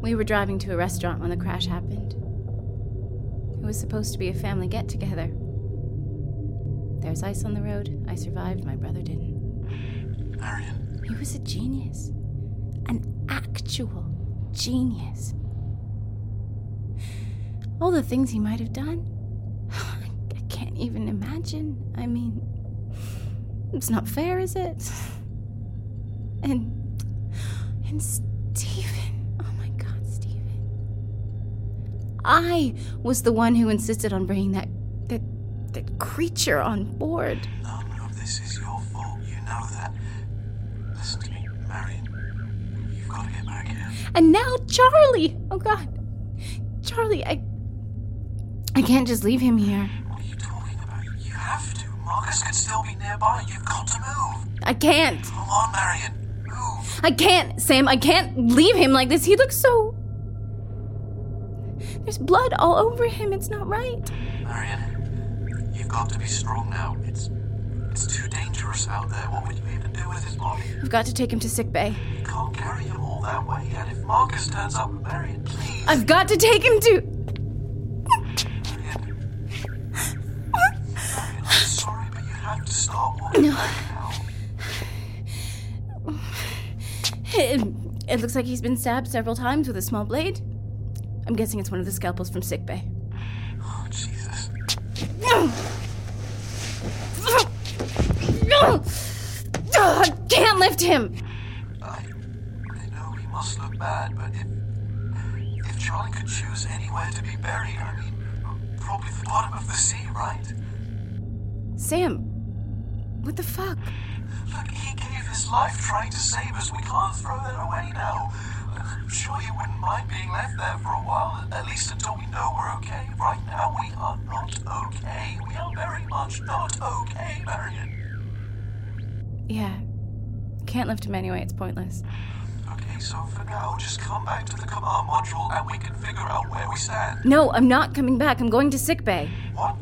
We were driving to a restaurant when the crash happened. It was supposed to be a family get together. There's ice on the road. I survived, my brother didn't. Marion, He was a genius. An actual genius. All the things he might have done. I can't even imagine. I mean, it's not fair, is it? And. And Stephen. Oh my god, Stephen. I was the one who insisted on bringing that. that. that creature on board. none of this is your fault. You know that. Listen to me, Marion. You've got to get back here. And now Charlie! Oh god. Charlie, I. I can't just leave him here. What are you talking about? You have to. Marcus could still be nearby. You've got to move. I can't. Come on, Marion. Move. I can't, Sam. I can't leave him like this. He looks so. There's blood all over him. It's not right. Marion, you've got to be strong now. It's it's too dangerous out there. What would you even do with his body? I've got to take him to sick bay. You can't carry him all that way. And if Marcus turns up, Marion, please. I've got to take him to. Stop walking back now. It, it looks like he's been stabbed several times with a small blade. I'm guessing it's one of the scalpels from sick bay. Oh, Jesus. I can't lift him. I, I know he must look bad, but if, if Charlie could choose anywhere to be buried, I mean, probably the bottom of the sea, right? Sam, what the fuck? Look, he gave his life trying to save us. We can't throw that away now. I'm sure you wouldn't mind being left there for a while, at least until we know we're okay. Right now, we are not okay. We are very much not okay, Marion. Yeah. Can't lift him anyway, it's pointless. Okay, so for now, just come back to the command module and we can figure out where we stand. No, I'm not coming back. I'm going to sick bay. What?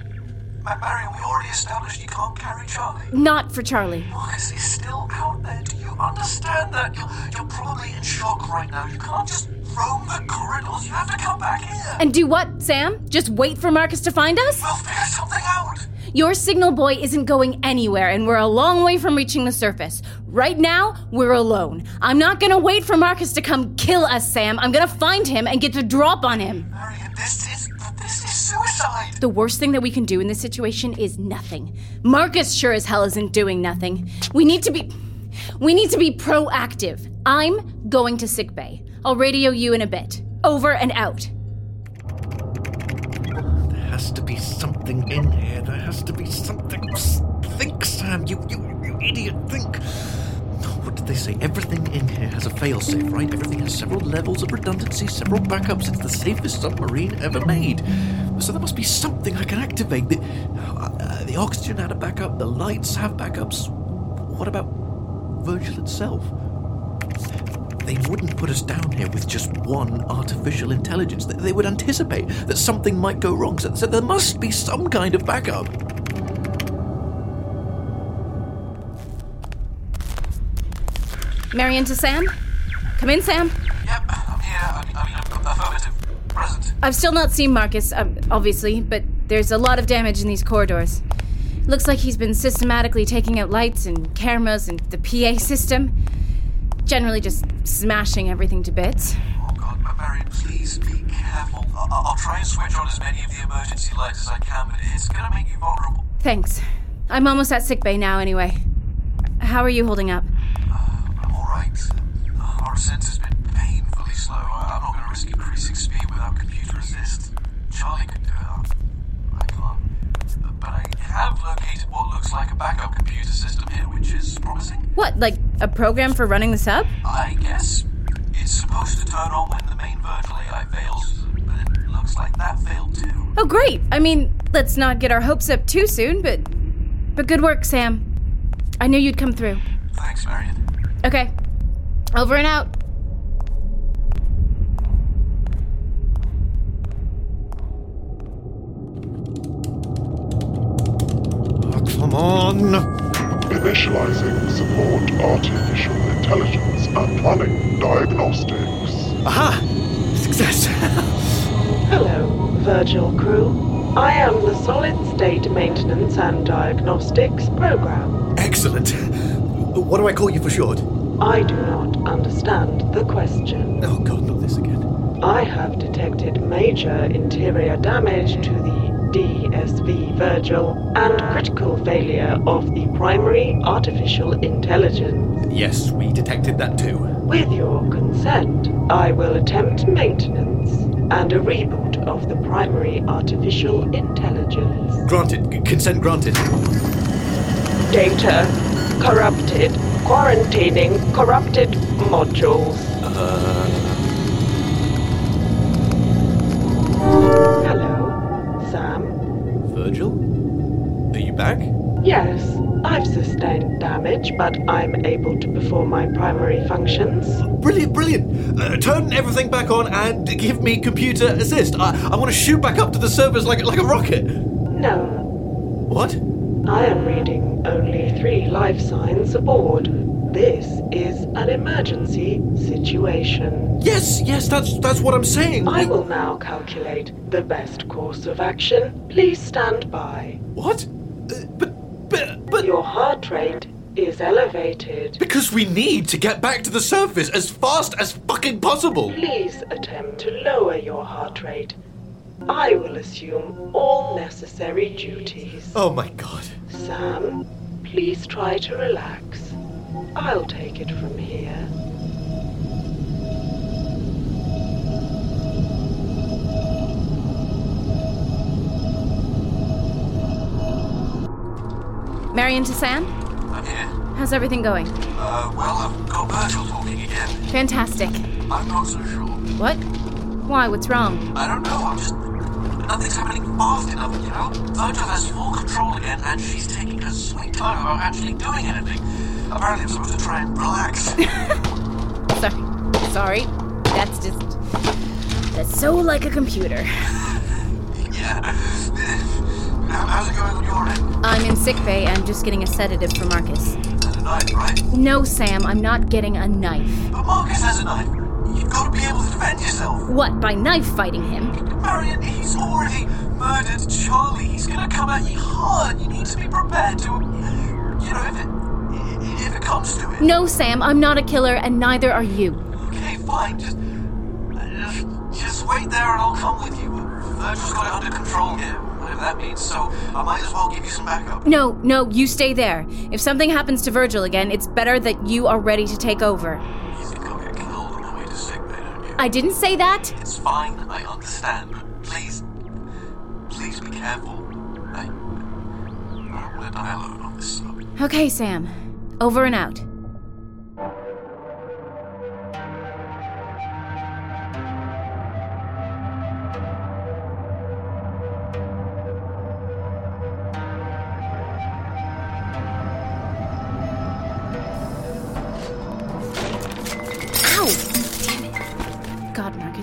Marion, we already established you can't carry Charlie. Not for Charlie. Marcus is still out there. Do you understand that? You're, you're probably in shock right now. You can't just roam the corridors. You have to come back here. And do what, Sam? Just wait for Marcus to find us? we'll figure something out. Your signal boy isn't going anywhere, and we're a long way from reaching the surface. Right now, we're alone. I'm not gonna wait for Marcus to come kill us, Sam. I'm gonna find him and get the drop on him. Marion, this is this is suicide. The worst thing that we can do in this situation is nothing. Marcus sure as hell isn't doing nothing. We need to be. We need to be proactive. I'm going to sick bay. I'll radio you in a bit. Over and out. There has to be something in here. There has to be something. Think, Sam. You, you, you idiot. Think. What did they say? Everything in here has a failsafe, right? Everything has several levels of redundancy, several backups. It's the safest submarine ever made. So there must be something I can activate. The, uh, the oxygen had a backup. The lights have backups. What about Virgil itself. They wouldn't put us down here with just one artificial intelligence. They- would anticipate that something might go wrong, so there must be some kind of backup. Marion to Sam? Come in, Sam. Yep, I'm here. I mean, I'm affirmative. Present. I've still not seen Marcus, um, obviously, but there's a lot of damage in these corridors. Looks like he's been systematically taking out lights and cameras and the PA system. Generally just smashing everything to bits. Oh God, Marion, please be careful. I- I'll try and switch on as many of the emergency lights as I can, but it's gonna make you vulnerable. Thanks. I'm almost at sickbay now, anyway. How are you holding up? Our ascent has been painfully slow. I- I'm not gonna risk increasing speed without computer assist. Charlie could do it. I can't. But I have located what looks like a backup computer system here, which is promising. What, like a program for running the sub? I guess it's supposed to turn on when the main Virgil AI fails, but it looks like that failed too. Oh, great! I mean, let's not get our hopes up too soon, but. But good work, Sam. I knew you'd come through. Thanks, Marion. Okay. Over and out. Oh, come on! Initializing support artificial intelligence and running diagnostics. Aha! Success! Hello, Virgil crew. I am the Solid State Maintenance and Diagnostics Program. Excellent. What do I call you for short? I do not understand the question. Oh god, not this again. I have detected major interior damage to the DSV Virgil and critical failure of the primary artificial intelligence. Yes, we detected that too. With your consent, I will attempt maintenance and a reboot of the primary artificial intelligence. Granted. C- consent granted. Data corrupted. Quarantining corrupted modules. Hello, Sam. Virgil? Are you back? Yes, I've sustained damage, but I'm able to perform my primary functions. Brilliant, brilliant! Uh, turn everything back on and give me computer assist. I, I want to shoot back up to the servers like, like a rocket. No, What? I am reading only three life signs aboard. This is an emergency situation. Yes, yes, that's that's what I'm saying. I will now calculate the best course of action. Please stand by. What? Uh, but, but, but. Your heart rate is elevated. Because we need to get back to the surface as fast as fucking possible. Please attempt to lower your heart rate. I will assume all necessary duties. Oh my god. Sam, please try to relax. I'll take it from here. Marion to Sam? I'm here. How's everything going? Uh, well, I've got Virgil talking again. Fantastic. I'm not so sure. What? Why? What's wrong? I don't know, I'm just. Nothing's happening fast enough, you know? Virgil has full control again, and she's taking her sweet time about actually doing anything. Apparently, I'm supposed to try and relax. Sorry. Sorry. That's just. That's so like a computer. yeah. How- How's it going on your end? I'm in sickbay and just getting a sedative for Marcus. And a knife, right? No, Sam, I'm not getting a knife. But Marcus has a knife. You've got to be able to defend yourself. What, by knife fighting him? Marion, he's already murdered Charlie. He's gonna come at you hard. You need to be prepared to. You know, if it. If it comes to it. No, Sam, I'm not a killer, and neither are you. Okay, fine. Just, just, just wait there, and I'll come with you. Virgil's got it under control here, whatever that means. So I might as well give you some backup. No, no, you stay there. If something happens to Virgil again, it's better that you are ready to take over. I didn't say that. It's fine. I understand. Please, please be careful. I, I don't want to die alone on this. Okay, Sam. Over and out.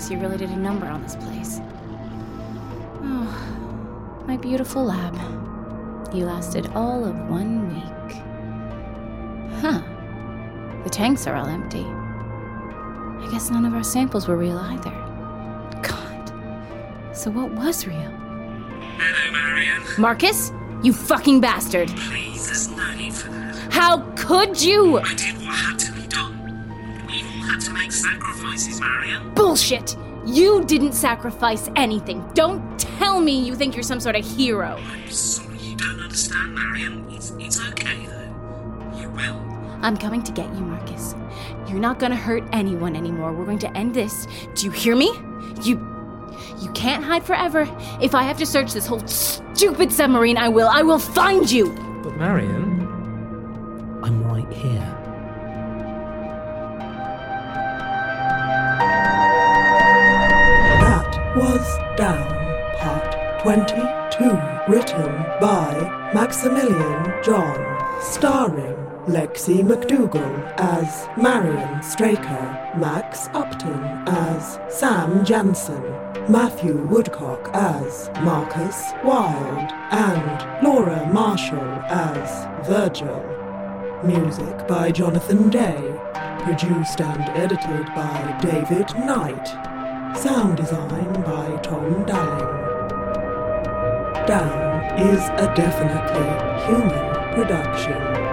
You really did a number on this place. Oh, my beautiful lab. You lasted all of one week. Huh. The tanks are all empty. I guess none of our samples were real either. God. So what was real? Hello, Marion. Marcus? You fucking bastard! Please, there's no need for that. How could you? I did what make sacrifices, Marion. Bullshit! You didn't sacrifice anything. Don't tell me you think you're some sort of hero. I'm sorry you don't understand, Marion. It's, it's okay, though. You will. I'm coming to get you, Marcus. You're not gonna hurt anyone anymore. We're going to end this. Do you hear me? You. You can't hide forever. If I have to search this whole stupid submarine, I will. I will find you! But Marion, I'm right here. Was Down, Part 22, written by Maximilian John, starring Lexi McDougall as Marion Straker, Max Upton as Sam Jansen, Matthew Woodcock as Marcus Wilde, and Laura Marshall as Virgil. Music by Jonathan Day. Produced and edited by David Knight. Sound design by Tom Dalling. Down is a definitely human production.